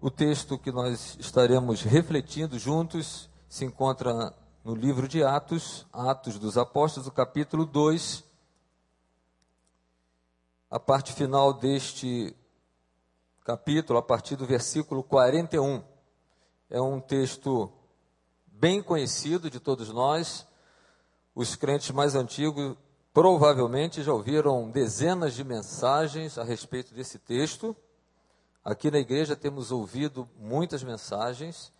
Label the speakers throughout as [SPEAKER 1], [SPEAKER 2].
[SPEAKER 1] O texto que nós estaremos refletindo juntos se encontra no livro de Atos, Atos dos Apóstolos, capítulo 2. A parte final deste capítulo, a partir do versículo 41. É um texto bem conhecido de todos nós. Os crentes mais antigos provavelmente já ouviram dezenas de mensagens a respeito desse texto. Aqui na igreja temos ouvido muitas mensagens,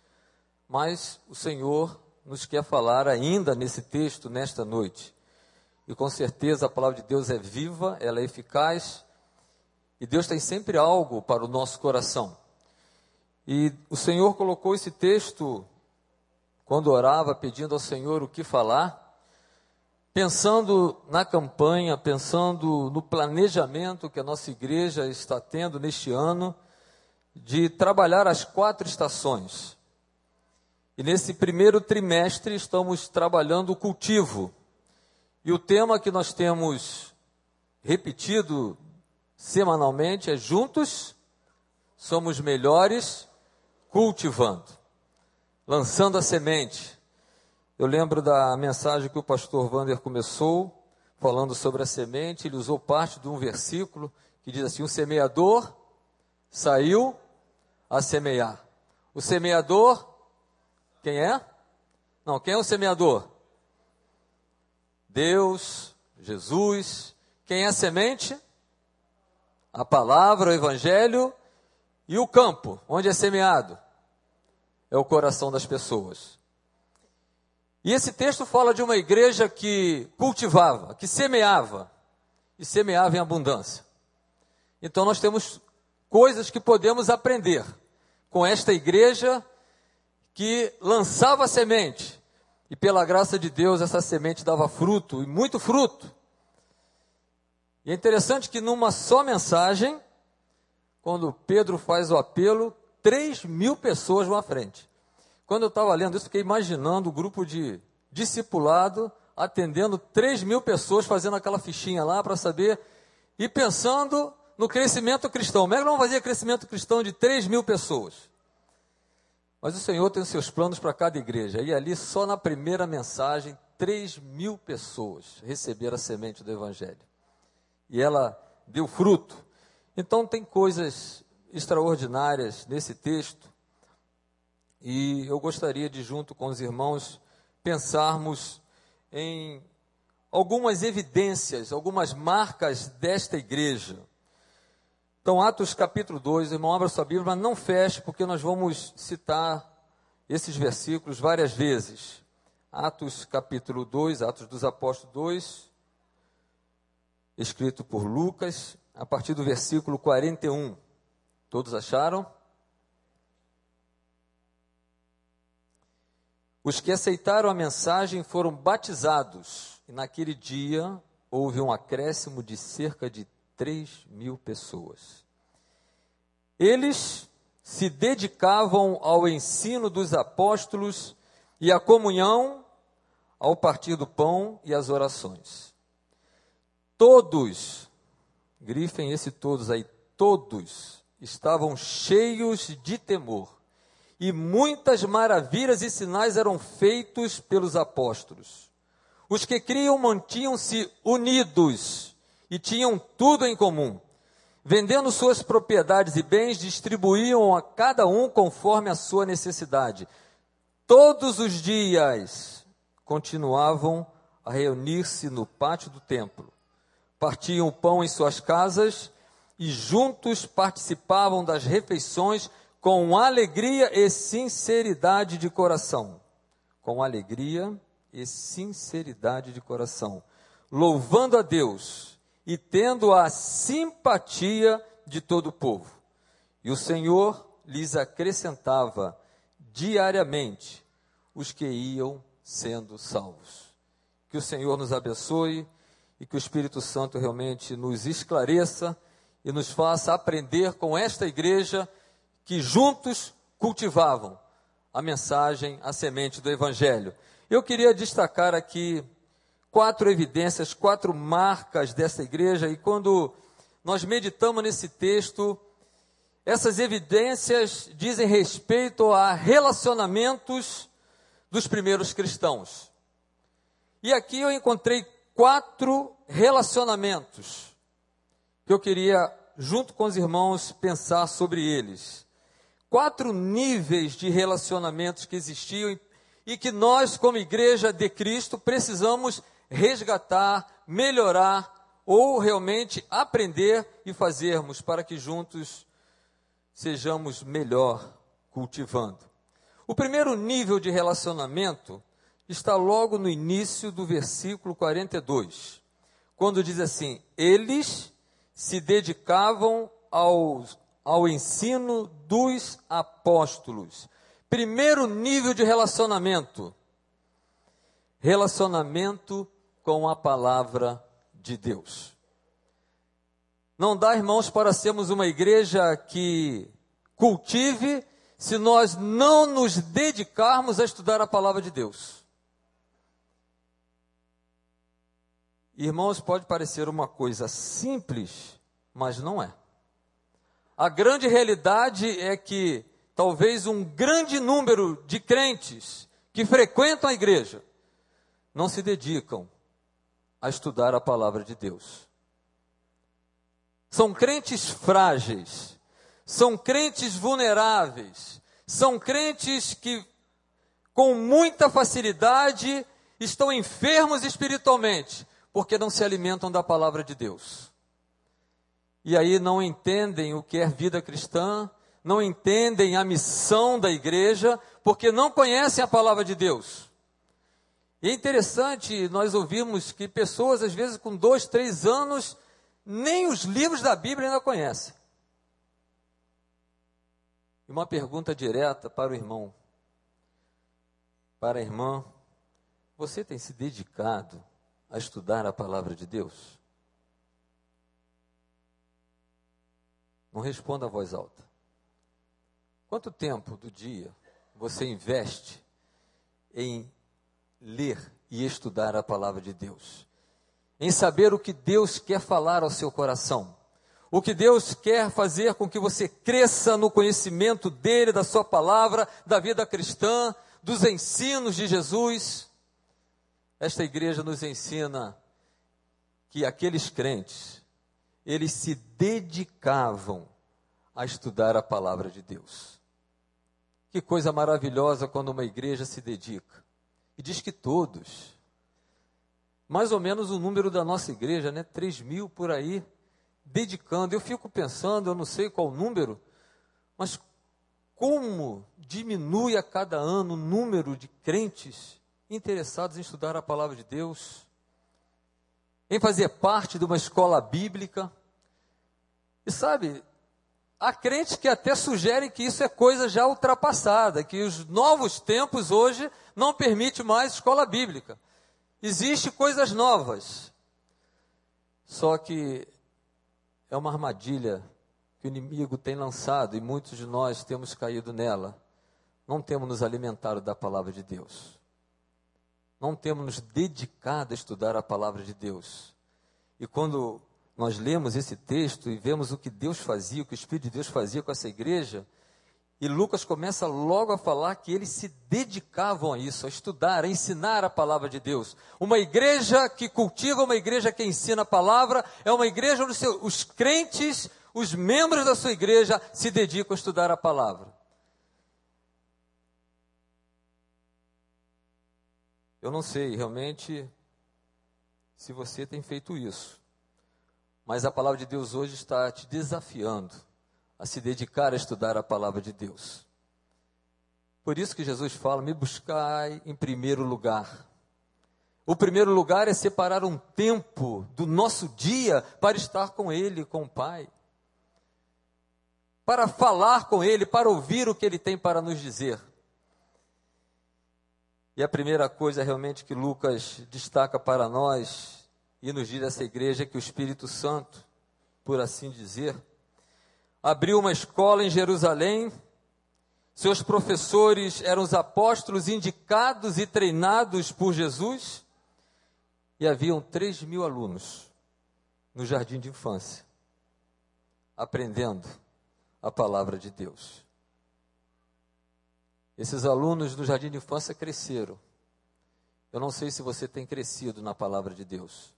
[SPEAKER 1] mas o Senhor nos quer falar ainda nesse texto nesta noite. E com certeza a palavra de Deus é viva, ela é eficaz, e Deus tem sempre algo para o nosso coração. E o Senhor colocou esse texto quando orava, pedindo ao Senhor o que falar, pensando na campanha, pensando no planejamento que a nossa igreja está tendo neste ano de trabalhar as quatro estações. E nesse primeiro trimestre estamos trabalhando o cultivo. E o tema que nós temos repetido semanalmente é juntos somos melhores cultivando, lançando a semente. Eu lembro da mensagem que o pastor Wander começou falando sobre a semente, ele usou parte de um versículo que diz assim: "O semeador saiu a semear". O semeador quem é? Não, quem é o semeador? Deus, Jesus. Quem é a semente? a palavra, o evangelho e o campo, onde é semeado, é o coração das pessoas. E esse texto fala de uma igreja que cultivava, que semeava, e semeava em abundância. Então nós temos coisas que podemos aprender com esta igreja que lançava semente, e pela graça de Deus essa semente dava fruto, e muito fruto. E é interessante que numa só mensagem, quando Pedro faz o apelo, 3 mil pessoas vão à frente. Quando eu estava lendo isso, fiquei imaginando o grupo de discipulado atendendo 3 mil pessoas, fazendo aquela fichinha lá para saber, e pensando no crescimento cristão. Como é que não fazia crescimento cristão de 3 mil pessoas? Mas o Senhor tem os seus planos para cada igreja. E ali, só na primeira mensagem, 3 mil pessoas receberam a semente do Evangelho e ela deu fruto. Então, tem coisas extraordinárias nesse texto, e eu gostaria de, junto com os irmãos, pensarmos em algumas evidências, algumas marcas desta igreja. Então, Atos capítulo 2, irmão, abra sua Bíblia, mas não feche, porque nós vamos citar esses versículos várias vezes. Atos capítulo 2, Atos dos Apóstolos 2, escrito por Lucas, a partir do versículo 41. Todos acharam? Os que aceitaram a mensagem foram batizados, e naquele dia houve um acréscimo de cerca de 3 mil pessoas. Eles se dedicavam ao ensino dos apóstolos e à comunhão, ao partir do pão e às orações todos, grifem esse todos aí, todos estavam cheios de temor. E muitas maravilhas e sinais eram feitos pelos apóstolos. Os que criam mantinham-se unidos e tinham tudo em comum. Vendendo suas propriedades e bens, distribuíam a cada um conforme a sua necessidade. Todos os dias continuavam a reunir-se no pátio do templo partiam o pão em suas casas e juntos participavam das refeições com alegria e sinceridade de coração. Com alegria e sinceridade de coração, louvando a Deus e tendo a simpatia de todo o povo. E o Senhor lhes acrescentava diariamente os que iam sendo salvos. Que o Senhor nos abençoe e que o Espírito Santo realmente nos esclareça e nos faça aprender com esta igreja que juntos cultivavam a mensagem, a semente do Evangelho. Eu queria destacar aqui quatro evidências, quatro marcas dessa igreja, e quando nós meditamos nesse texto, essas evidências dizem respeito a relacionamentos dos primeiros cristãos. E aqui eu encontrei quatro relacionamentos que eu queria, junto com os irmãos, pensar sobre eles. Quatro níveis de relacionamentos que existiam e que nós, como igreja de Cristo, precisamos resgatar, melhorar ou realmente aprender e fazermos para que juntos sejamos melhor cultivando. O primeiro nível de relacionamento está logo no início do versículo 42, quando diz assim: Eles se dedicavam aos, ao ensino dos apóstolos. Primeiro nível de relacionamento: relacionamento com a palavra de Deus. Não dá, irmãos, para sermos uma igreja que cultive se nós não nos dedicarmos a estudar a palavra de Deus. Irmãos, pode parecer uma coisa simples, mas não é. A grande realidade é que talvez um grande número de crentes que frequentam a igreja não se dedicam a estudar a palavra de Deus. São crentes frágeis, são crentes vulneráveis, são crentes que, com muita facilidade, estão enfermos espiritualmente, porque não se alimentam da palavra de Deus. E aí não entendem o que é vida cristã, não entendem a missão da igreja, porque não conhecem a palavra de Deus. E é interessante nós ouvirmos que pessoas, às vezes, com dois, três anos, nem os livros da Bíblia ainda conhecem. E uma pergunta direta para o irmão, para a irmã: você tem se dedicado a estudar a palavra de Deus? Não responda a voz alta. Quanto tempo do dia você investe em ler e estudar a palavra de Deus, em saber o que Deus quer falar ao seu coração, o que Deus quer fazer com que você cresça no conhecimento dele, da sua palavra, da vida cristã, dos ensinos de Jesus. Esta igreja nos ensina que aqueles crentes, eles se dedicavam a estudar a palavra de Deus. Que coisa maravilhosa quando uma igreja se dedica e diz que todos. Mais ou menos o número da nossa igreja, né? 3 mil por aí, dedicando. Eu fico pensando, eu não sei qual o número, mas como diminui a cada ano o número de crentes interessados em estudar a palavra de Deus, em fazer parte de uma escola bíblica. E sabe, há crentes que até sugerem que isso é coisa já ultrapassada, que os novos tempos hoje não permite mais escola bíblica. Existem coisas novas. Só que é uma armadilha que o inimigo tem lançado e muitos de nós temos caído nela. Não temos nos alimentado da palavra de Deus. Não temos nos dedicado a estudar a palavra de Deus. E quando nós lemos esse texto e vemos o que Deus fazia, o que o Espírito de Deus fazia com essa igreja, e Lucas começa logo a falar que eles se dedicavam a isso, a estudar, a ensinar a palavra de Deus. Uma igreja que cultiva, uma igreja que ensina a palavra, é uma igreja onde os crentes, os membros da sua igreja, se dedicam a estudar a palavra. Eu não sei realmente se você tem feito isso, mas a palavra de Deus hoje está te desafiando a se dedicar a estudar a palavra de Deus. Por isso que Jesus fala: me buscai em primeiro lugar. O primeiro lugar é separar um tempo do nosso dia para estar com Ele, com o Pai. Para falar com Ele, para ouvir o que Ele tem para nos dizer. E a primeira coisa realmente que Lucas destaca para nós e nos diz essa igreja é que o Espírito Santo, por assim dizer, abriu uma escola em Jerusalém. Seus professores eram os apóstolos indicados e treinados por Jesus. E haviam três mil alunos no jardim de infância, aprendendo a palavra de Deus. Esses alunos do jardim de infância cresceram. Eu não sei se você tem crescido na palavra de Deus.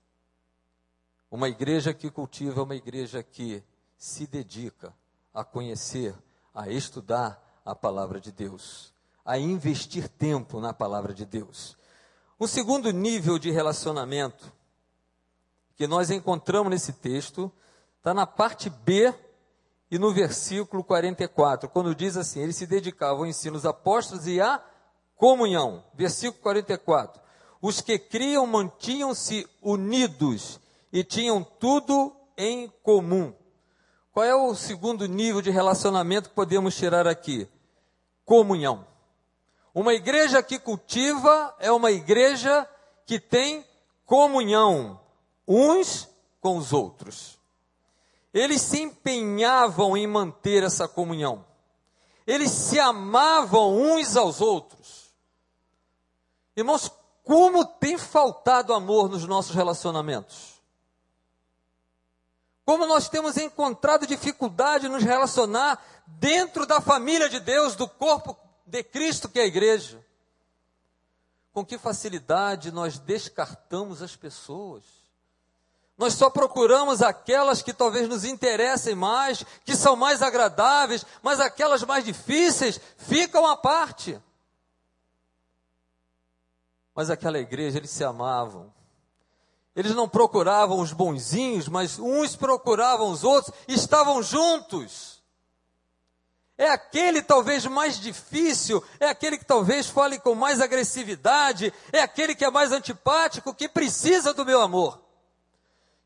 [SPEAKER 1] Uma igreja que cultiva é uma igreja que se dedica a conhecer, a estudar a palavra de Deus, a investir tempo na palavra de Deus. O segundo nível de relacionamento que nós encontramos nesse texto está na parte B e no versículo 44, quando diz assim: eles se dedicavam ao ensino dos apóstolos e à comunhão. Versículo 44. Os que criam mantinham-se unidos e tinham tudo em comum. Qual é o segundo nível de relacionamento que podemos tirar aqui? Comunhão. Uma igreja que cultiva é uma igreja que tem comunhão uns com os outros. Eles se empenhavam em manter essa comunhão. Eles se amavam uns aos outros. Irmãos, como tem faltado amor nos nossos relacionamentos? Como nós temos encontrado dificuldade nos relacionar dentro da família de Deus, do corpo de Cristo que é a igreja. Com que facilidade nós descartamos as pessoas. Nós só procuramos aquelas que talvez nos interessem mais, que são mais agradáveis, mas aquelas mais difíceis ficam à parte. Mas aquela igreja, eles se amavam, eles não procuravam os bonzinhos, mas uns procuravam os outros e estavam juntos. É aquele talvez mais difícil, é aquele que talvez fale com mais agressividade, é aquele que é mais antipático, que precisa do meu amor,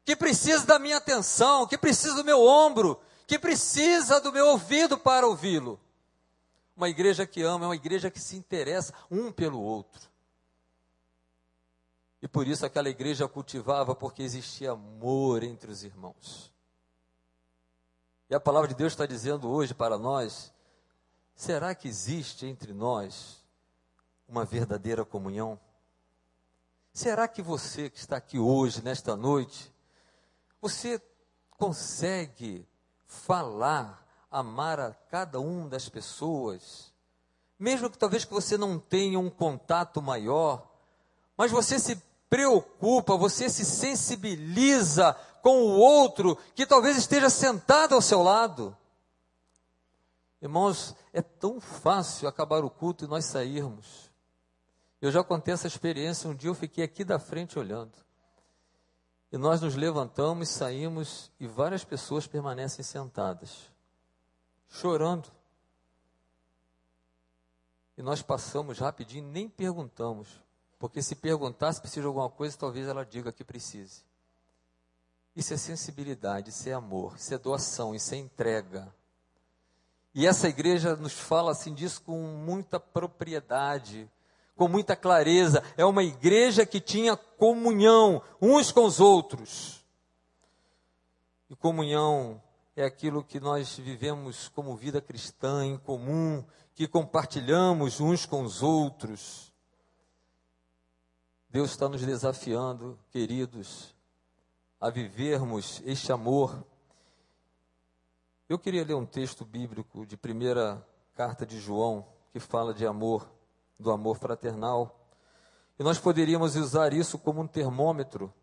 [SPEAKER 1] que precisa da minha atenção, que precisa do meu ombro, que precisa do meu ouvido para ouvi-lo. Uma igreja que ama é uma igreja que se interessa um pelo outro. E por isso aquela igreja cultivava, porque existia amor entre os irmãos. E a palavra de Deus está dizendo hoje para nós: será que existe entre nós uma verdadeira comunhão? Será que você que está aqui hoje, nesta noite, você consegue falar, amar a cada uma das pessoas, mesmo que talvez que você não tenha um contato maior, mas você se preocupa, você se sensibiliza com o outro que talvez esteja sentado ao seu lado. Irmãos, é tão fácil acabar o culto e nós sairmos. Eu já contei essa experiência. Um dia eu fiquei aqui da frente olhando. E nós nos levantamos, saímos e várias pessoas permanecem sentadas, chorando. E nós passamos rapidinho, nem perguntamos. Porque se perguntar se precisa de alguma coisa, talvez ela diga que precise. Isso é sensibilidade, isso é amor, isso é doação, isso é entrega. E essa igreja nos fala assim disso com muita propriedade, com muita clareza. É uma igreja que tinha comunhão uns com os outros. E comunhão é aquilo que nós vivemos como vida cristã em comum, que compartilhamos uns com os outros. Deus está nos desafiando, queridos, a vivermos este amor. Eu queria ler um texto bíblico de primeira carta de João, que fala de amor, do amor fraternal. E nós poderíamos usar isso como um termômetro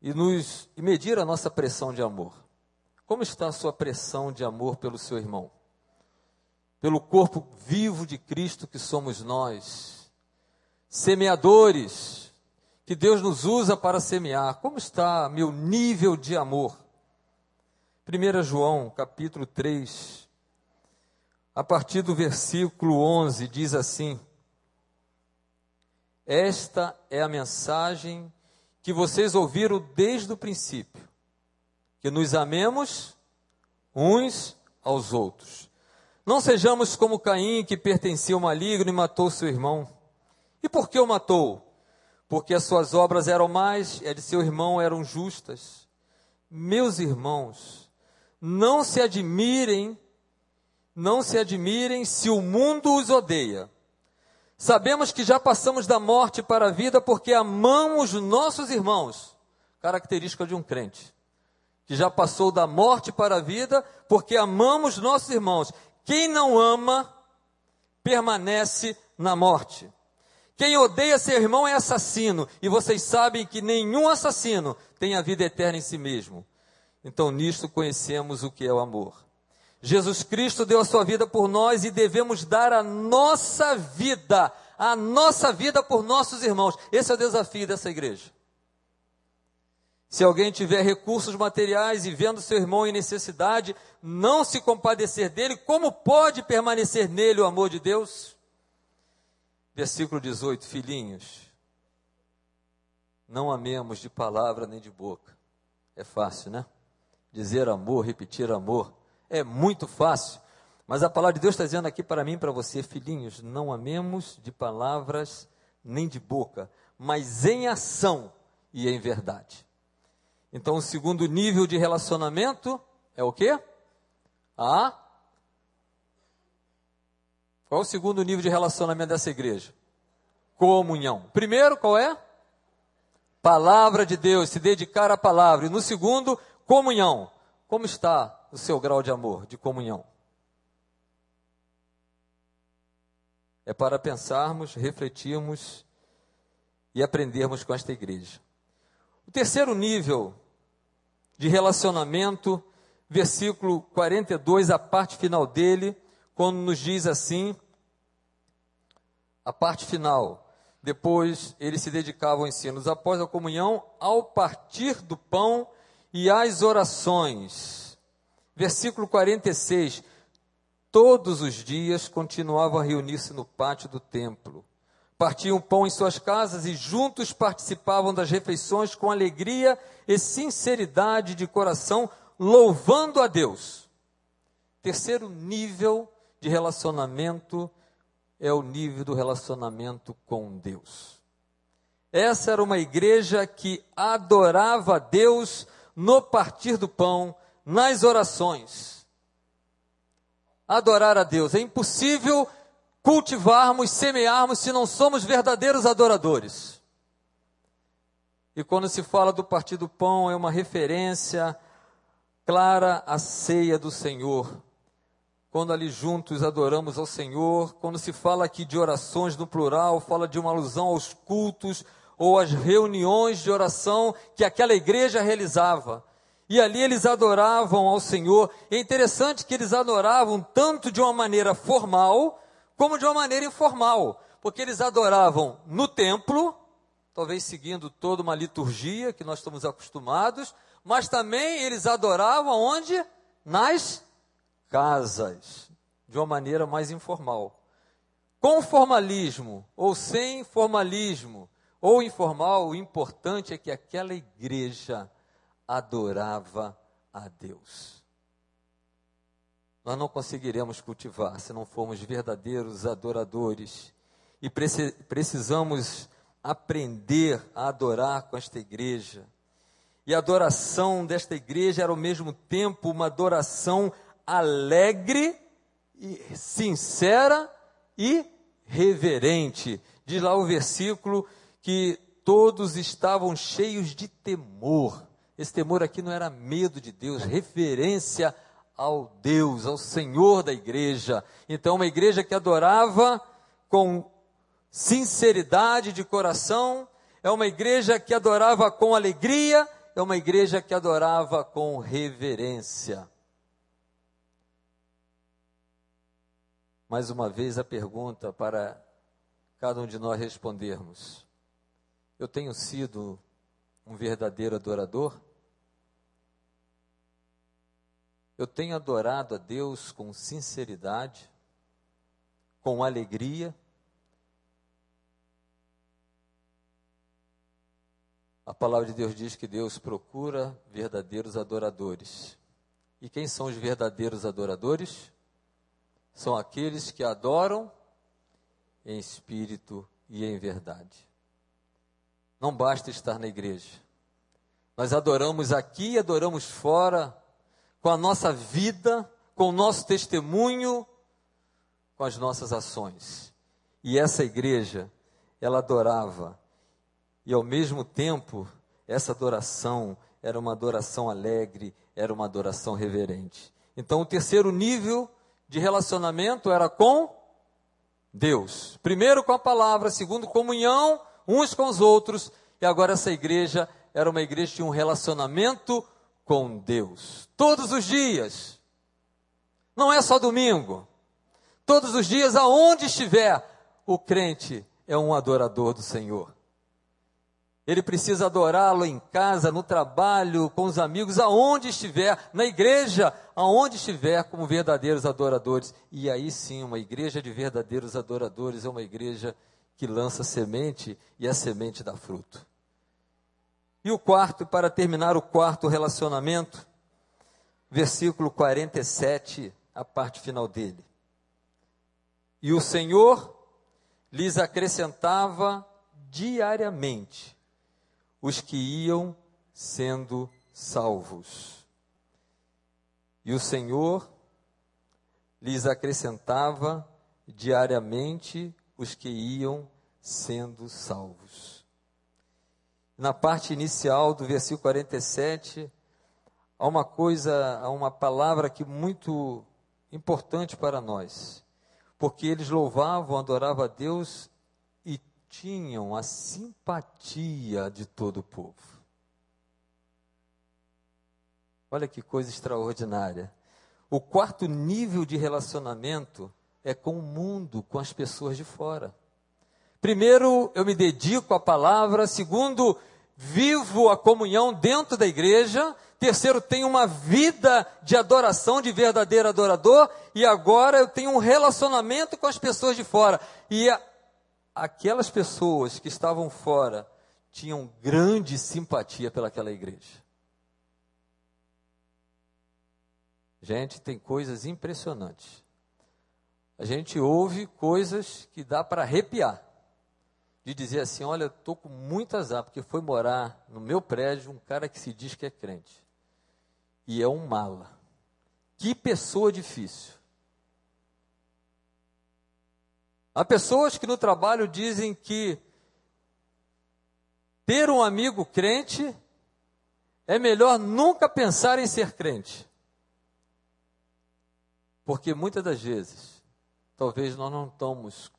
[SPEAKER 1] e, nos, e medir a nossa pressão de amor. Como está a sua pressão de amor pelo seu irmão? Pelo corpo vivo de Cristo que somos nós semeadores, que Deus nos usa para semear. Como está meu nível de amor? 1 João, capítulo 3, a partir do versículo 11, diz assim: Esta é a mensagem que vocês ouviram desde o princípio, que nos amemos uns aos outros. Não sejamos como Caim, que pertencia ao maligno e matou seu irmão. E por que o matou? Porque as suas obras eram mais, e de seu irmão eram justas. Meus irmãos, não se admirem, não se admirem se o mundo os odeia. Sabemos que já passamos da morte para a vida porque amamos nossos irmãos, característica de um crente, que já passou da morte para a vida, porque amamos nossos irmãos. Quem não ama, permanece na morte. Quem odeia seu irmão é assassino, e vocês sabem que nenhum assassino tem a vida eterna em si mesmo. Então, nisto conhecemos o que é o amor. Jesus Cristo deu a sua vida por nós e devemos dar a nossa vida, a nossa vida por nossos irmãos. Esse é o desafio dessa igreja. Se alguém tiver recursos materiais e vendo seu irmão em necessidade, não se compadecer dele, como pode permanecer nele o amor de Deus? Versículo 18: Filhinhos, não amemos de palavra nem de boca. É fácil, né? Dizer amor, repetir amor, é muito fácil. Mas a palavra de Deus está dizendo aqui para mim e para você, filhinhos, não amemos de palavras nem de boca, mas em ação e em verdade. Então, o segundo nível de relacionamento é o quê? A. Qual é o segundo nível de relacionamento dessa igreja? Comunhão. Primeiro, qual é? Palavra de Deus, se dedicar à palavra. E no segundo, comunhão. Como está o seu grau de amor, de comunhão? É para pensarmos, refletirmos e aprendermos com esta igreja. O terceiro nível de relacionamento, versículo 42, a parte final dele, quando nos diz assim, a parte final, depois eles se dedicavam ao ensino, após a comunhão, ao partir do pão e às orações. Versículo 46, todos os dias continuavam a reunir-se no pátio do templo partiam pão em suas casas e juntos participavam das refeições com alegria e sinceridade de coração, louvando a Deus. Terceiro nível de relacionamento é o nível do relacionamento com Deus. Essa era uma igreja que adorava a Deus no partir do pão, nas orações. Adorar a Deus. É impossível cultivarmos, semearmos se não somos verdadeiros adoradores. E quando se fala do partir do pão, é uma referência clara à ceia do Senhor. Quando ali juntos adoramos ao Senhor, quando se fala aqui de orações no plural, fala de uma alusão aos cultos ou às reuniões de oração que aquela igreja realizava. E ali eles adoravam ao Senhor. É interessante que eles adoravam tanto de uma maneira formal, como de uma maneira informal, porque eles adoravam no templo, talvez seguindo toda uma liturgia que nós estamos acostumados, mas também eles adoravam onde? Nas casas, de uma maneira mais informal. Com formalismo ou sem formalismo, ou informal, o importante é que aquela igreja adorava a Deus nós não conseguiremos cultivar se não formos verdadeiros adoradores. E precisamos aprender a adorar com esta igreja. E a adoração desta igreja era ao mesmo tempo uma adoração alegre, e sincera e reverente. Diz lá o versículo que todos estavam cheios de temor. Esse temor aqui não era medo de Deus, referência ao Deus, ao Senhor da igreja. Então, uma igreja que adorava com sinceridade de coração, é uma igreja que adorava com alegria, é uma igreja que adorava com reverência. Mais uma vez a pergunta para cada um de nós respondermos: Eu tenho sido um verdadeiro adorador? Eu tenho adorado a Deus com sinceridade, com alegria. A palavra de Deus diz que Deus procura verdadeiros adoradores. E quem são os verdadeiros adoradores? São aqueles que adoram em espírito e em verdade. Não basta estar na igreja. Nós adoramos aqui e adoramos fora com a nossa vida, com o nosso testemunho, com as nossas ações. E essa igreja, ela adorava. E ao mesmo tempo, essa adoração era uma adoração alegre, era uma adoração reverente. Então, o terceiro nível de relacionamento era com Deus. Primeiro com a palavra, segundo comunhão uns com os outros, e agora essa igreja era uma igreja de um relacionamento com Deus. Todos os dias. Não é só domingo. Todos os dias, aonde estiver, o crente é um adorador do Senhor. Ele precisa adorá-lo em casa, no trabalho, com os amigos, aonde estiver, na igreja, aonde estiver, como verdadeiros adoradores. E aí sim, uma igreja de verdadeiros adoradores é uma igreja que lança semente e a semente dá fruto. E o quarto, para terminar o quarto relacionamento, versículo 47, a parte final dele. E o Senhor lhes acrescentava diariamente os que iam sendo salvos. E o Senhor lhes acrescentava diariamente os que iam sendo salvos. Na parte inicial do versículo 47, há uma coisa, há uma palavra que muito importante para nós, porque eles louvavam, adoravam a Deus tinham a simpatia de todo o povo. Olha que coisa extraordinária. O quarto nível de relacionamento é com o mundo, com as pessoas de fora. Primeiro, eu me dedico à palavra. Segundo, vivo a comunhão dentro da igreja. Terceiro, tenho uma vida de adoração, de verdadeiro adorador. E agora eu tenho um relacionamento com as pessoas de fora. E aquelas pessoas que estavam fora tinham grande simpatia pelaquela igreja. Gente, tem coisas impressionantes. A gente ouve coisas que dá para arrepiar. De dizer assim: olha, estou com muito azar, porque foi morar no meu prédio um cara que se diz que é crente. E é um mala. Que pessoa difícil. Há pessoas que no trabalho dizem que ter um amigo crente é melhor nunca pensar em ser crente. Porque muitas das vezes, talvez nós não estamos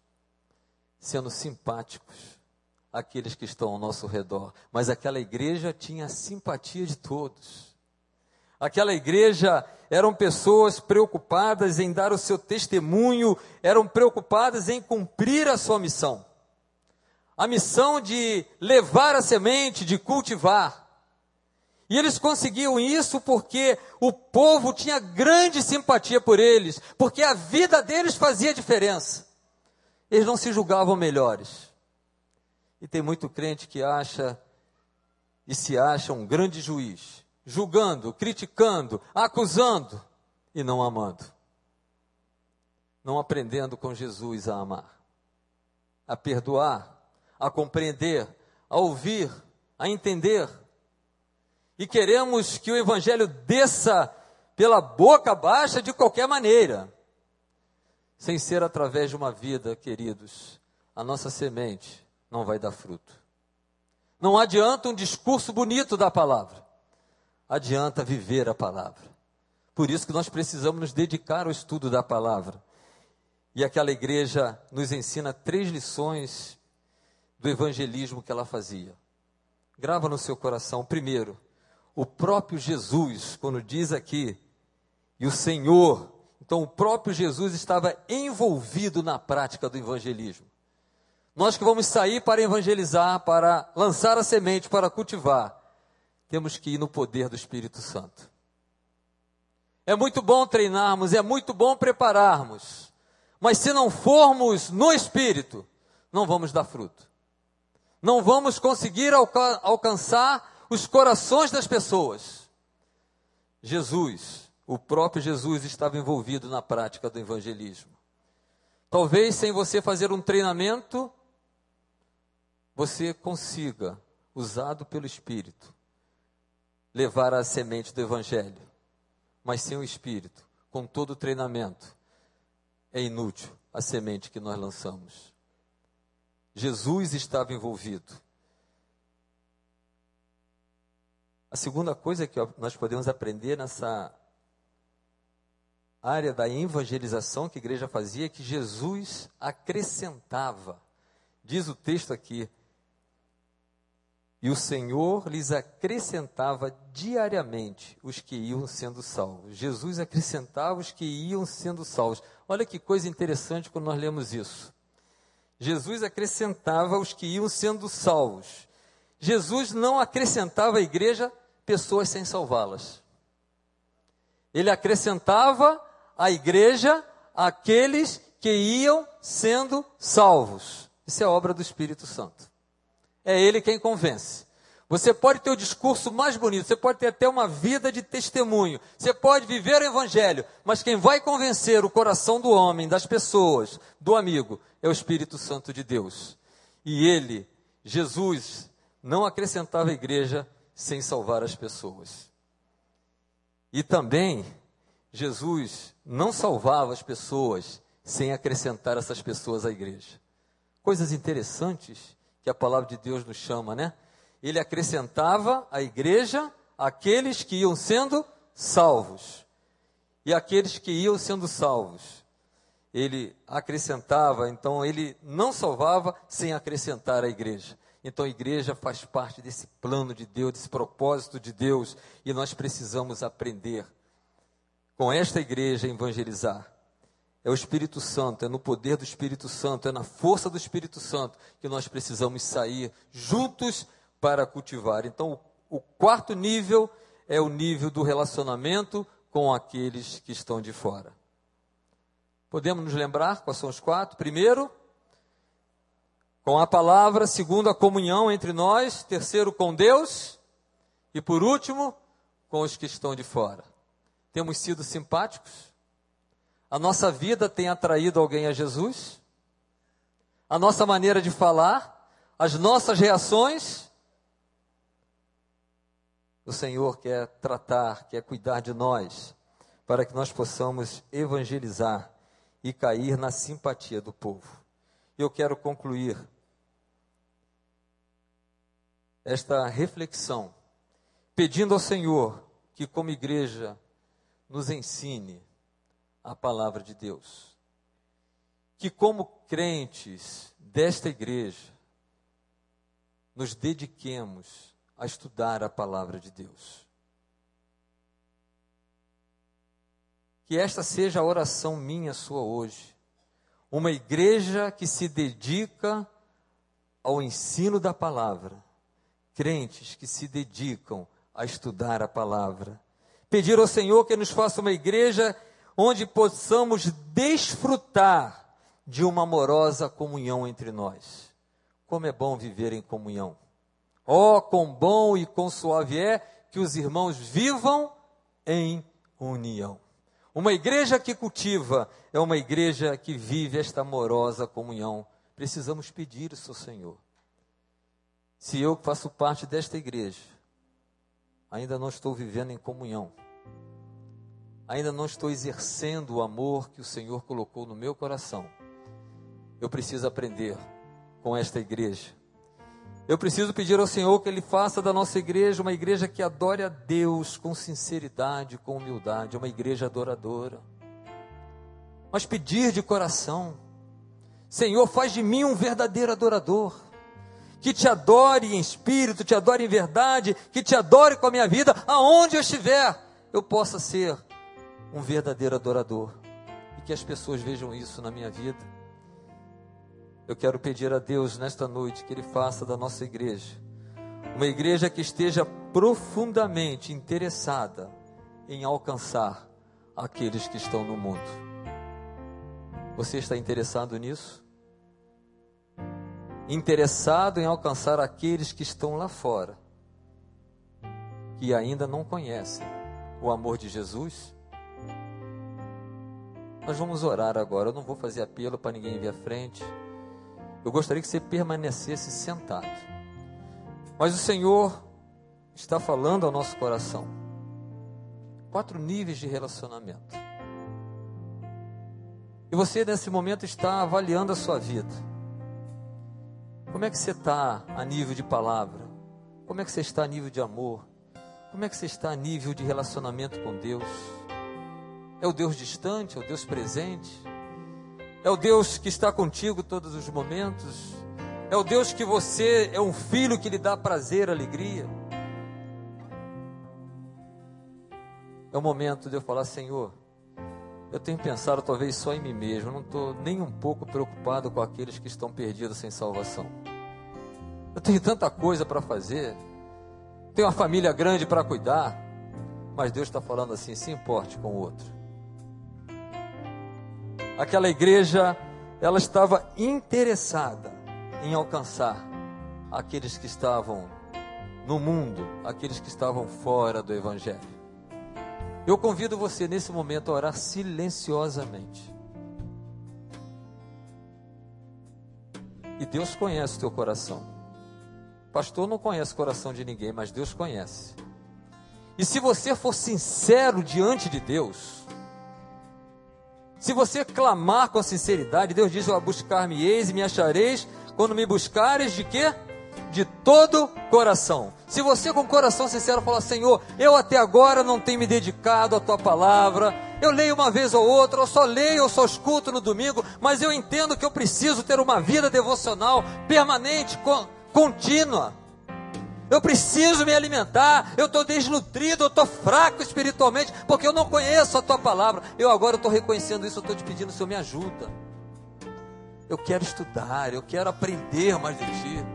[SPEAKER 1] sendo simpáticos àqueles que estão ao nosso redor, mas aquela igreja tinha a simpatia de todos. Aquela igreja eram pessoas preocupadas em dar o seu testemunho, eram preocupadas em cumprir a sua missão. A missão de levar a semente, de cultivar. E eles conseguiam isso porque o povo tinha grande simpatia por eles, porque a vida deles fazia diferença. Eles não se julgavam melhores. E tem muito crente que acha e se acha um grande juiz julgando, criticando, acusando e não amando. Não aprendendo com Jesus a amar, a perdoar, a compreender, a ouvir, a entender. E queremos que o Evangelho desça pela boca baixa de qualquer maneira, sem ser através de uma vida, queridos. A nossa semente não vai dar fruto. Não adianta um discurso bonito da palavra adianta viver a palavra. Por isso que nós precisamos nos dedicar ao estudo da palavra. E aquela igreja nos ensina três lições do evangelismo que ela fazia. Grava no seu coração. Primeiro, o próprio Jesus, quando diz aqui, e o Senhor, então o próprio Jesus estava envolvido na prática do evangelismo. Nós que vamos sair para evangelizar, para lançar a semente, para cultivar, temos que ir no poder do Espírito Santo. É muito bom treinarmos, é muito bom prepararmos, mas se não formos no Espírito, não vamos dar fruto. Não vamos conseguir alca alcançar os corações das pessoas. Jesus, o próprio Jesus estava envolvido na prática do evangelismo. Talvez sem você fazer um treinamento, você consiga, usado pelo Espírito, levar a semente do Evangelho, mas sem o Espírito, com todo o treinamento, é inútil a semente que nós lançamos. Jesus estava envolvido. A segunda coisa que nós podemos aprender nessa área da evangelização que a igreja fazia é que Jesus acrescentava. Diz o texto aqui, e o Senhor lhes acrescentava diariamente os que iam sendo salvos. Jesus acrescentava os que iam sendo salvos. Olha que coisa interessante quando nós lemos isso. Jesus acrescentava os que iam sendo salvos. Jesus não acrescentava à igreja pessoas sem salvá-las. Ele acrescentava à igreja aqueles que iam sendo salvos. Isso é obra do Espírito Santo. É Ele quem convence. Você pode ter o discurso mais bonito, você pode ter até uma vida de testemunho, você pode viver o Evangelho, mas quem vai convencer o coração do homem, das pessoas, do amigo, é o Espírito Santo de Deus. E Ele, Jesus, não acrescentava a igreja sem salvar as pessoas. E também, Jesus não salvava as pessoas sem acrescentar essas pessoas à igreja. Coisas interessantes que a palavra de Deus nos chama, né? Ele acrescentava à igreja aqueles que iam sendo salvos. E aqueles que iam sendo salvos, ele acrescentava, então ele não salvava sem acrescentar à igreja. Então a igreja faz parte desse plano de Deus, desse propósito de Deus, e nós precisamos aprender com esta igreja a evangelizar. É o Espírito Santo, é no poder do Espírito Santo, é na força do Espírito Santo que nós precisamos sair juntos para cultivar. Então, o, quarto nível é o nível do relacionamento com aqueles que estão de fora. Podemos nos lembrar quais são os quatro? Primeiro, com a palavra, segundo, a comunhão entre nós, terceiro, com Deus, e por último, com os que estão de fora. Temos sido simpáticos? A nossa vida tem atraído alguém a Jesus? A nossa maneira de falar? As nossas reações? O Senhor quer tratar, quer cuidar de nós, para que nós possamos evangelizar e cair na simpatia do povo. Eu quero concluir esta reflexão pedindo ao Senhor que, como igreja, nos ensine a palavra de Deus. Que, como crentes desta igreja, nos dediquemos a estudar a palavra de Deus. Que esta seja a oração minha, sua hoje. Uma igreja que se dedica ao ensino da palavra. Crentes que se dedicam a estudar a palavra. Pedir ao Senhor que nos faça uma igreja onde possamos desfrutar de uma amorosa comunhão entre nós. Como é bom viver em comunhão. Oh, quão bom e quão suave é que os irmãos vivam em união. Uma igreja que cultiva é uma igreja que vive esta amorosa comunhão. Precisamos pedir isso ao Senhor. Se eu faço parte desta igreja, ainda não estou vivendo em comunhão, ainda não estou exercendo o amor que o Senhor colocou no meu coração. Eu preciso aprender com esta igreja. Eu preciso pedir ao Senhor que Ele faça da nossa igreja uma igreja que adore a Deus com sinceridade, com humildade, uma igreja adoradora. Mas pedir de coração, Senhor, faz de mim um verdadeiro adorador, que te adore em espírito, te adore em verdade, que te adore com a minha vida, aonde eu estiver, eu possa ser um verdadeiro adorador e que as pessoas vejam isso na minha vida. Eu quero pedir a Deus nesta noite que Ele faça da nossa igreja uma igreja que esteja profundamente interessada em alcançar aqueles que estão no mundo. Você está interessado nisso? Interessado em alcançar aqueles que estão lá fora, que ainda não conhecem o amor de Jesus? Nós vamos orar agora. Eu não vou fazer apelo para ninguém vir à frente. Eu gostaria que você permanecesse sentado. Mas o Senhor está falando ao nosso coração. Quatro níveis de relacionamento. E você, nesse momento, está avaliando a sua vida. Como é que você está a nível de palavra? Como é que você está a nível de amor? Como é que você está a nível de relacionamento com Deus? É o Deus distante? É o Deus presente? É o Deus que está contigo todos os momentos? É o Deus que você é um filho que lhe dá prazer, alegria? É o momento de eu falar, Senhor, eu tenho pensado talvez só em mim mesmo, eu não estou nem um pouco preocupado com aqueles que estão perdidos sem salvação. Eu tenho tanta coisa para fazer, tenho uma família grande para cuidar, mas Deus está falando assim: se importe com o outro. Aquela igreja, ela estava interessada em alcançar aqueles que estavam no mundo, aqueles que estavam fora do Evangelho. Eu convido você nesse momento a orar silenciosamente. E Deus conhece o teu coração. Pastor não conhece o coração de ninguém, mas Deus conhece. E se você for sincero diante de Deus, se você clamar com sinceridade, Deus diz: buscar-me-eis e me achareis quando me buscares de quê? De todo coração. Se você com coração sincero falar, Senhor, eu até agora não tenho me dedicado à tua palavra, eu leio uma vez ou outra, eu só leio, eu só escuto no domingo, mas eu entendo que eu preciso ter uma vida devocional permanente, contínua. Eu preciso me alimentar, eu estou desnutrido, eu estou fraco espiritualmente, porque eu não conheço a tua palavra. Eu agora estou reconhecendo isso, eu estou te pedindo, Senhor, me ajuda. Eu quero estudar, eu quero aprender mais de ti.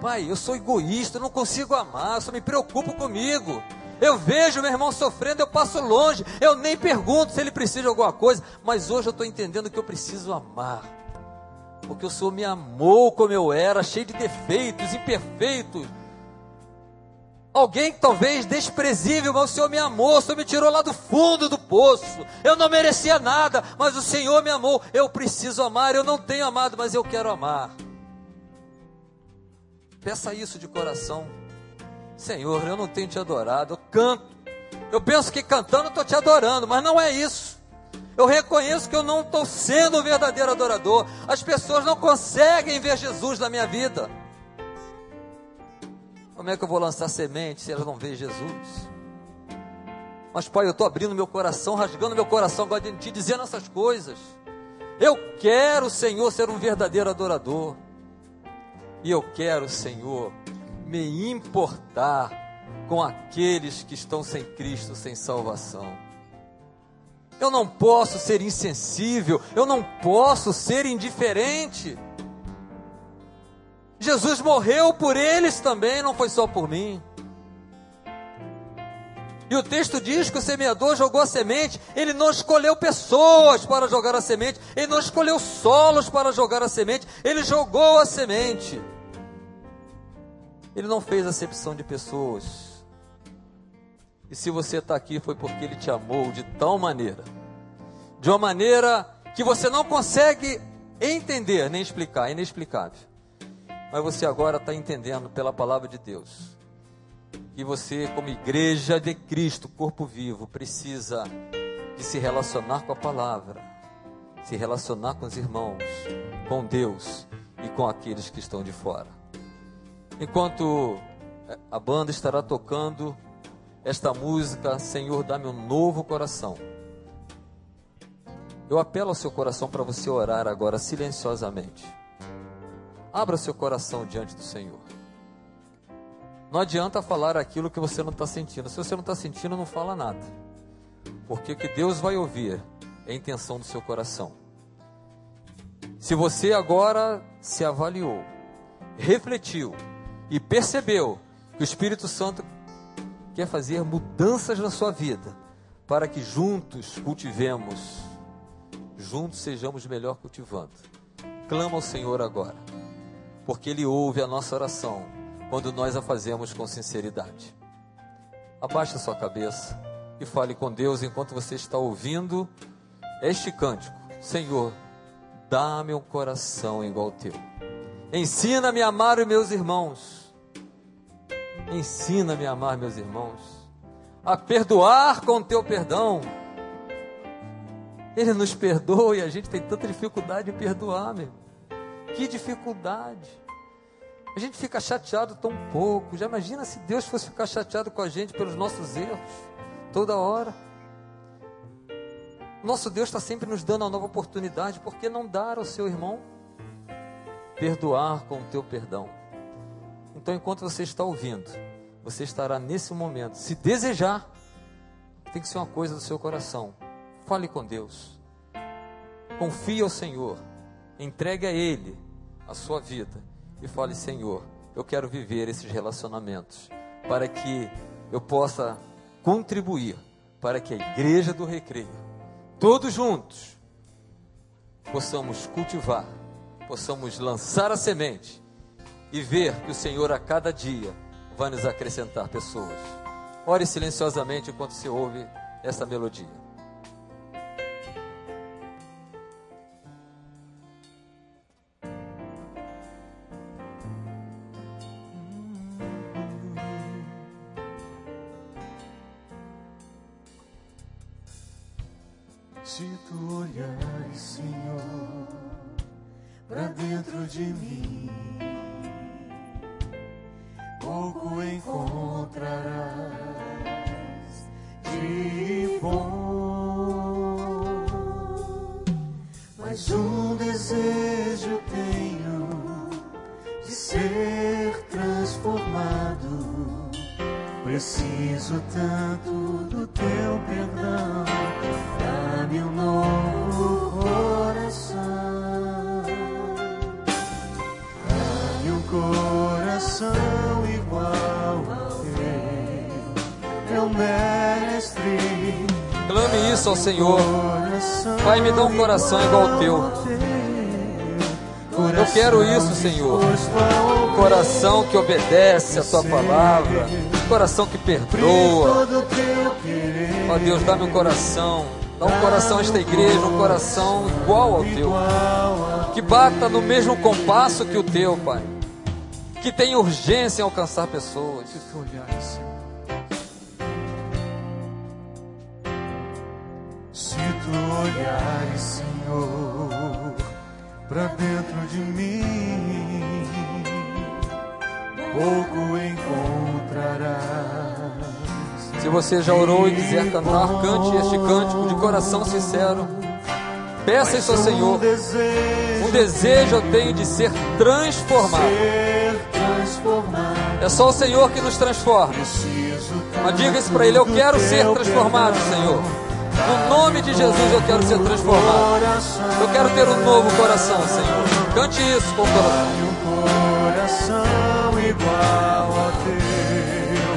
[SPEAKER 1] Pai, eu sou egoísta, eu não consigo amar, eu só me preocupo comigo. Eu vejo meu irmão sofrendo, eu passo longe, eu nem pergunto se ele precisa de alguma coisa, mas hoje eu estou entendendo que eu preciso amar, porque o Senhor me amou como eu era, cheio de defeitos, imperfeitos, Alguém talvez desprezível, mas o Senhor me amou, o Senhor me tirou lá do fundo do poço. Eu não merecia nada, mas o Senhor me amou. Eu preciso amar, eu não tenho amado, mas eu quero amar. Peça isso de coração. Senhor, eu não tenho te adorado, eu canto. Eu penso que cantando estou te adorando, mas não é isso. Eu reconheço que eu não estou sendo o verdadeiro adorador. As pessoas não conseguem ver Jesus na minha vida. Como é que eu vou lançar semente se elas não veem Jesus? Mas, Pai, eu estou abrindo meu coração, rasgando meu coração agora de Ti, dizendo essas coisas. Eu quero, Senhor, ser um verdadeiro adorador. E eu quero, Senhor, me importar com aqueles que estão sem Cristo, sem salvação. Eu não posso ser insensível, eu não posso ser indiferente. Jesus morreu por eles também, não foi só por mim. E o texto diz que o semeador jogou a semente, ele não escolheu pessoas para jogar a semente, ele não escolheu solos para jogar a semente, ele jogou a semente. Ele não fez acepção de pessoas. E se você está aqui foi porque ele te amou de tal maneira, de uma maneira que você não consegue entender nem explicar, inexplicável mas você agora está entendendo pela palavra de Deus que você, como igreja de Cristo, corpo vivo, precisa de se relacionar com a palavra, se relacionar com os irmãos, com Deus e com aqueles que estão de fora. Enquanto a banda estará tocando esta música, Senhor, dá-me um novo coração. Eu apelo ao seu coração para você orar agora silenciosamente. Abra seu coração diante do Senhor. Não adianta falar aquilo que você não está sentindo. Se você não está sentindo, não fala nada. Porque o que Deus vai ouvir é a intenção do seu coração. Se você agora se avaliou, refletiu e percebeu que o Espírito Santo quer fazer mudanças na sua vida, para que juntos cultivemos, juntos sejamos melhor cultivando. Clama ao Senhor agora porque Ele ouve a nossa oração quando nós a fazemos com sinceridade. Abaixe a sua cabeça e fale com Deus enquanto você está ouvindo este cântico. Senhor, dá-me um coração igual ao teu. Ensina-me a amar os meus irmãos. Ensina-me a amar meus irmãos. A perdoar com teu perdão. Ele nos perdoa e a gente tem tanta dificuldade em perdoar, meu. Que dificuldade. A gente fica chateado tão pouco. Já imagina se Deus fosse ficar chateado com a gente pelos nossos erros, toda hora. Nosso Deus está sempre nos dando uma nova oportunidade, por que não dar ao seu irmão? Perdoar com o teu perdão. Então, enquanto você está ouvindo, você estará nesse momento, se desejar, tem que ser uma coisa do seu coração. Fale com Deus. Confie ao Senhor. Entregue a Ele a sua vida e fale: Senhor, eu quero viver esses relacionamentos para que eu possa contribuir para que a igreja do recreio, todos juntos, possamos cultivar, possamos lançar a semente e ver que o Senhor a cada dia vai nos acrescentar pessoas. Ore silenciosamente enquanto se ouve essa melodia.
[SPEAKER 2] De mim, ao
[SPEAKER 1] Senhor. Pai, me dá um coração igual ao teu. Eu quero isso, Senhor. Um coração que obedece a tua palavra. Um coração que perdoa. Ó Deus, dá-me um coração. Dá um coração a esta igreja, um coração igual ao teu. Que bata no mesmo compasso que o teu, Pai. Que tenha urgência em alcançar pessoas.
[SPEAKER 2] Para dentro de mim, pouco encontrarás.
[SPEAKER 1] Se você já orou e quiser cantar, cante este cântico de coração sincero. Peça isso ao Senhor. Um desejo eu tenho de ser transformado. É só o Senhor que nos transforma. Mas diga isso para Ele: Eu quero ser transformado, Senhor. No nome de Jesus eu quero ser transformado. Eu quero ter um novo coração, Senhor. Cante isso com o coração.
[SPEAKER 2] Um coração igual ao teu,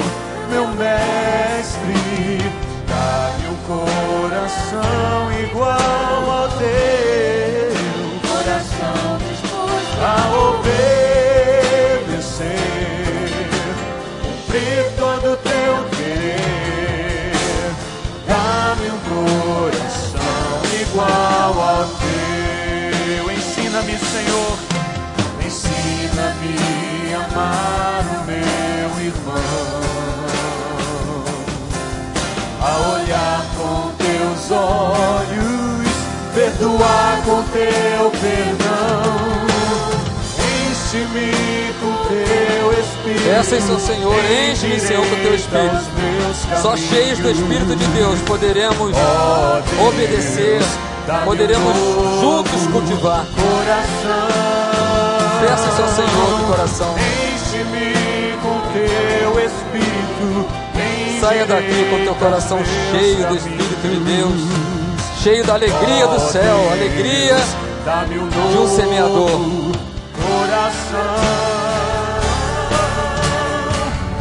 [SPEAKER 2] meu mestre. Dá-me um coração igual amar o meu irmão, a olhar com teus olhos, perdoar com teu perdão. Enche-me com teu espírito.
[SPEAKER 1] Peça isso ao Senhor, enche-me, Senhor, com teu Espírito. Só cheios do Espírito de Deus poderemos
[SPEAKER 2] Deus,
[SPEAKER 1] obedecer, poderemos juntos cultivar.
[SPEAKER 2] Coração.
[SPEAKER 1] Peça isso ao Senhor coração.
[SPEAKER 2] Enche-me com teu espírito.
[SPEAKER 1] Saia daqui com teu coração cheio do Espírito de Deus, cheio da alegria do céu, alegria de um semeador.
[SPEAKER 2] Coração.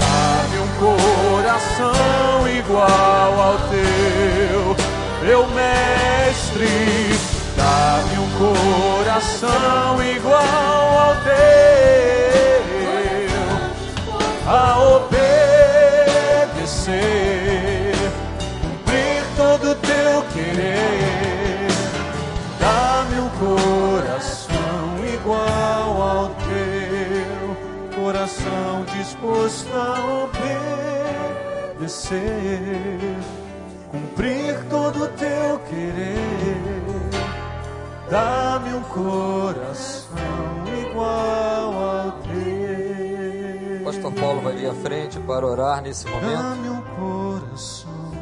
[SPEAKER 2] Dá-me um coração igual ao teu, meu mestre. Dá-me um coração igual ao teu, a obedecer, cumprir todo o teu querer. Dá-me um coração igual ao teu, coração disposto a obedecer, cumprir todo o teu querer. Dá-me um coração igual ao teu.
[SPEAKER 1] Paulo vai vir à frente para orar nesse momento.
[SPEAKER 2] Dá-me um coração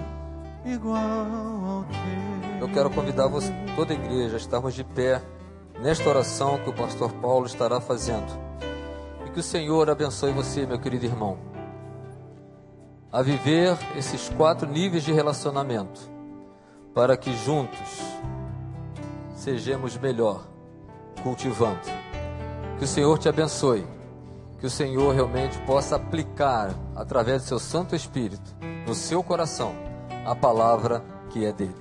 [SPEAKER 2] igual ao teu.
[SPEAKER 1] Eu quero convidar você, toda a igreja a estarmos de pé nesta oração que o pastor Paulo estará fazendo. E que o Senhor abençoe você, meu querido irmão, a viver esses quatro níveis de relacionamento, para que juntos sejamos melhor, cultivando. Que o Senhor te abençoe, que o Senhor realmente possa aplicar, através do seu Santo Espírito, no seu coração, a palavra que é dele.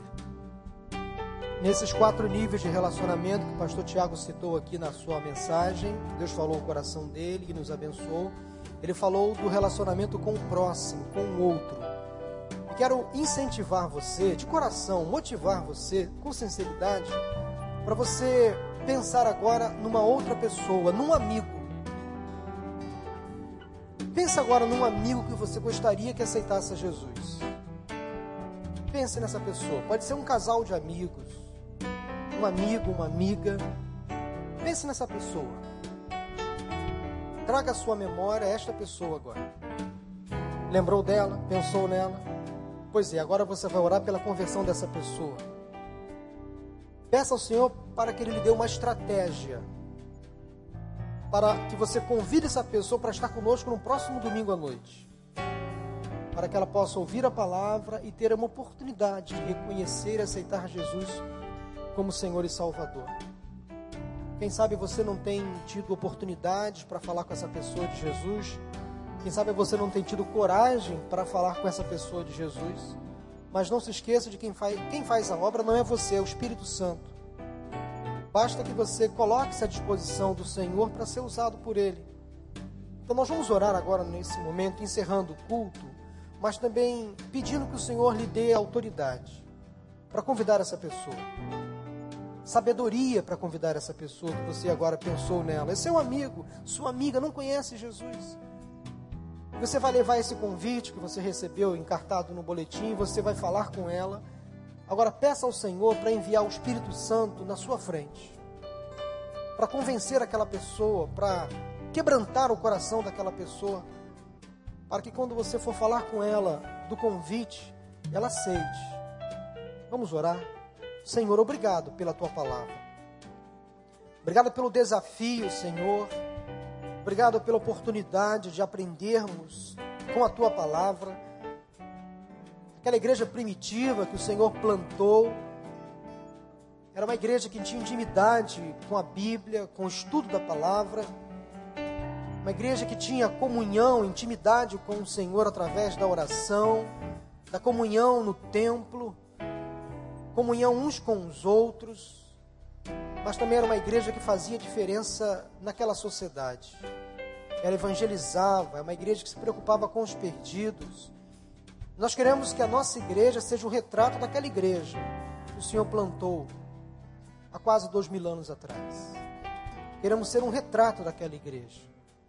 [SPEAKER 3] Nesses quatro níveis de relacionamento que o pastor Tiago citou aqui na sua mensagem, Deus falou o coração dele e nos abençoou. Ele falou do relacionamento com o próximo, com o outro. E quero incentivar você, de coração, motivar você, com sinceridade, para você pensar agora numa outra pessoa, num amigo. Pensa agora num amigo que você gostaria que aceitasse a Jesus. Pense nessa pessoa. Pode ser um casal de amigos, um amigo, uma amiga. Pense nessa pessoa. Traga à sua memória esta pessoa agora. Lembrou dela? Pensou nela? Pois é, agora você vai orar pela conversão dessa pessoa. Peça ao Senhor para que Ele lhe dê uma estratégia. Para que você convide essa pessoa para estar conosco no próximo domingo à noite. Para que ela possa ouvir a palavra e ter uma oportunidade de reconhecer e aceitar Jesus como Senhor e Salvador. Quem sabe você não tem tido oportunidade para falar com essa pessoa de Jesus. Quem sabe você não tem tido coragem para falar com essa pessoa de Jesus. Mas não se esqueça de quem faz, quem faz a obra não é você, é o Espírito Santo. Basta que você coloque-se à disposição do Senhor para ser usado por Ele. Então nós vamos orar agora nesse momento, encerrando o culto, mas também pedindo que o Senhor lhe dê autoridade para convidar essa pessoa. Sabedoria para convidar essa pessoa que você agora pensou nela. É seu amigo, sua amiga, não conhece Jesus. Você vai levar esse convite que você recebeu encartado no boletim, você vai falar com ela Agora peça ao Senhor para enviar o Espírito Santo na sua frente, para convencer aquela pessoa, para quebrantar o coração daquela pessoa, para que quando você for falar com ela do convite, ela aceite. Vamos orar. Senhor, obrigado pela tua palavra. Obrigado pelo desafio, Senhor. Obrigado pela oportunidade de aprendermos com a tua palavra aquela igreja primitiva que o Senhor plantou. Era uma igreja que tinha intimidade com a Bíblia, com o estudo da palavra. Uma igreja que tinha comunhão, intimidade com o Senhor através da oração, da comunhão no templo, comunhão uns com os outros. Mas também era uma igreja que fazia diferença naquela sociedade. Ela evangelizava, é uma igreja que se preocupava com os perdidos nós queremos que a nossa igreja seja o retrato daquela igreja que o Senhor plantou há quase dois mil anos atrás. Queremos ser um retrato daquela igreja.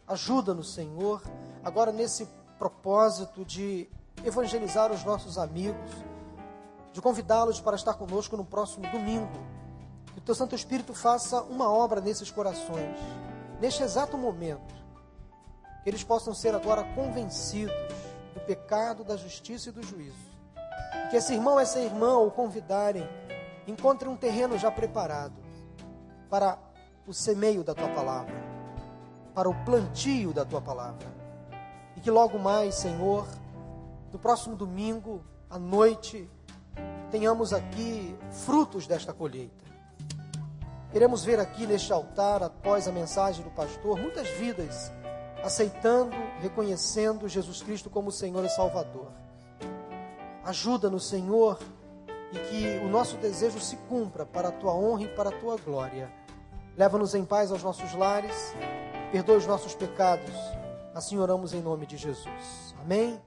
[SPEAKER 3] Ajuda-nos, Senhor, agora nesse propósito de evangelizar os nossos amigos, de convidá-los para estar conosco no próximo domingo. Que o Teu Santo Espírito faça uma obra nesses corações, neste exato momento. Que eles possam ser agora convencidos do pecado, da justiça e do juízo. Que esse irmão, essa irmã o convidarem, encontre um terreno já preparado para o semeio da tua palavra, para o plantio da tua palavra. E que logo mais, Senhor, no próximo domingo, à noite, tenhamos aqui frutos desta colheita. Queremos ver aqui neste altar, após a mensagem do pastor, muitas vidas aceitando, reconhecendo Jesus Cristo como Senhor e Salvador. Ajuda-nos, Senhor, e que o nosso desejo se cumpra para a tua honra e para a tua glória. Leva-nos em paz aos nossos lares, perdoa os nossos pecados. Assim oramos em nome de Jesus. Amém.